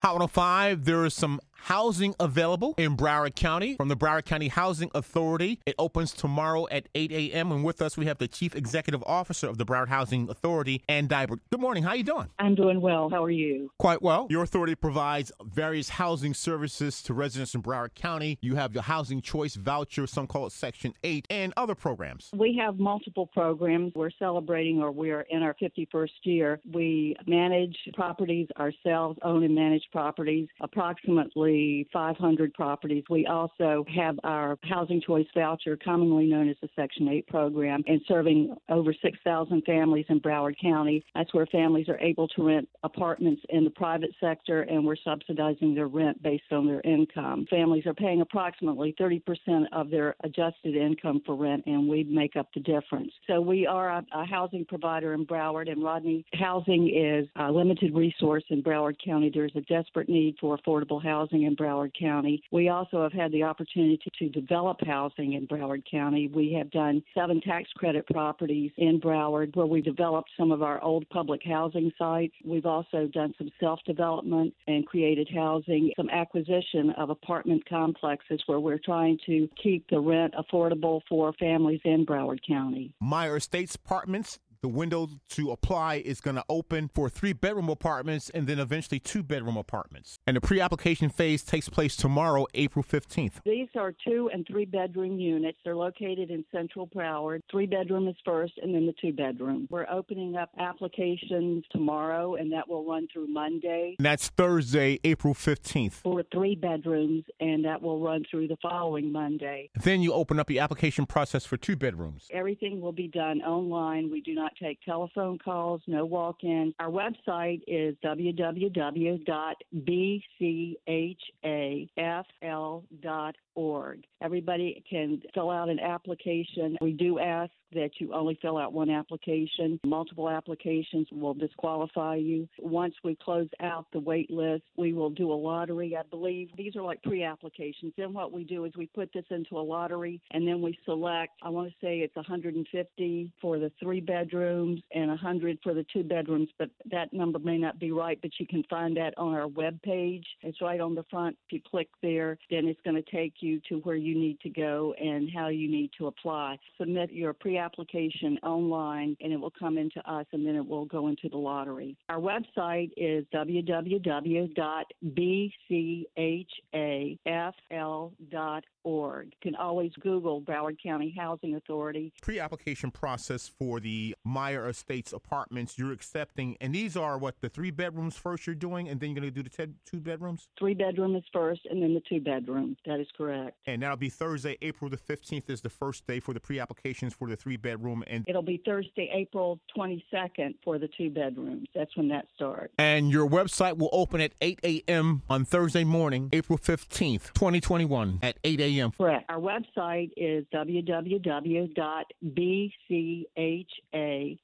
Hot 105, there is some housing available in Broward County from the Broward County Housing Authority. It opens tomorrow at 8 a.m. And with us, we have the Chief Executive Officer of the Broward Housing Authority, Ann Deibert. Good morning. How are you doing? I'm doing well. How are you? Quite well. Your authority provides various housing services to residents in Broward County. You have your housing choice voucher, some call it Section 8, and other programs. We have multiple programs. We're celebrating or we're in our 51st year. We manage properties ourselves, own and manage properties, approximately 500 properties. We also have our housing choice voucher, commonly known as the Section 8 program, and serving over 6,000 families in Broward County. That's where families are able to rent apartments in the private sector, and we're subsidizing their rent based on their income. Families are paying approximately 30% of their adjusted income for rent, and we make up the difference. So we are a, a housing provider in Broward, and Rodney Housing is a limited resource in Broward County. There's a desperate need for affordable housing in Broward County. We also have had the opportunity to develop housing in Broward County. We have done seven tax credit properties in Broward where we developed some of our old public housing sites. We've also done some self development and created housing, some acquisition of apartment complexes where we're trying to keep the rent affordable for families in Broward County. Meyer Estates Apartments the window to apply is going to open for three bedroom apartments and then eventually two bedroom apartments. And the pre application phase takes place tomorrow, April 15th. These are two and three bedroom units. They're located in Central Broward. Three bedroom is first and then the two bedroom. We're opening up applications tomorrow and that will run through Monday. And that's Thursday, April 15th. For three bedrooms and that will run through the following Monday. Then you open up the application process for two bedrooms. Everything will be done online. We do not take telephone calls, no walk in. Our website is www.bchafl.org. Everybody can fill out an application. We do ask that you only fill out one application. Multiple applications will disqualify you. Once we close out the wait list, we will do a lottery. I believe these are like pre applications. Then what we do is we put this into a lottery and then we select, I want to say it's 150 for the three bedrooms and 100 for the two bedrooms, but that number may not be right, but you can find that on our web page. It's right on the front. If you click there, then it's going to take you to where you need to go and how you need to apply. Submit your pre application online and it will come into us and then it will go into the lottery. Our website is www.bchafl.org. You can always Google Broward County Housing Authority. Pre application process for the Meyer Estates apartments you're accepting, and these are what the three bedrooms first you're doing, and then you're going to do the two bedrooms? Three bedroom is first, and then the two bedroom. That is correct. And that'll be Thursday, April the 15th is the first day for the pre applications for the three bedroom. and It'll be Thursday, April 22nd for the two bedrooms. That's when that starts. And your website will open at 8 a.m. on Thursday morning, April 15th, 2021, at 8 a.m. Correct. Our website is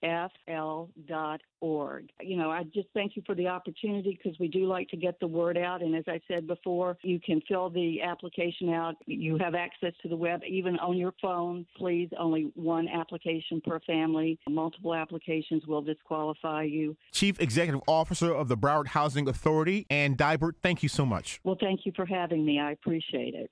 www.bchafl.org. You know, I just thank you for the opportunity because we do like to get the word out. And as I said before, you can fill the application out. You have access to the web even on your phone. Please, only one application per family. Multiple applications will disqualify you. Chief Executive Officer of the Broward Housing Authority, Ann Deibert, thank you so much. Well, thank you for having me. I appreciate it.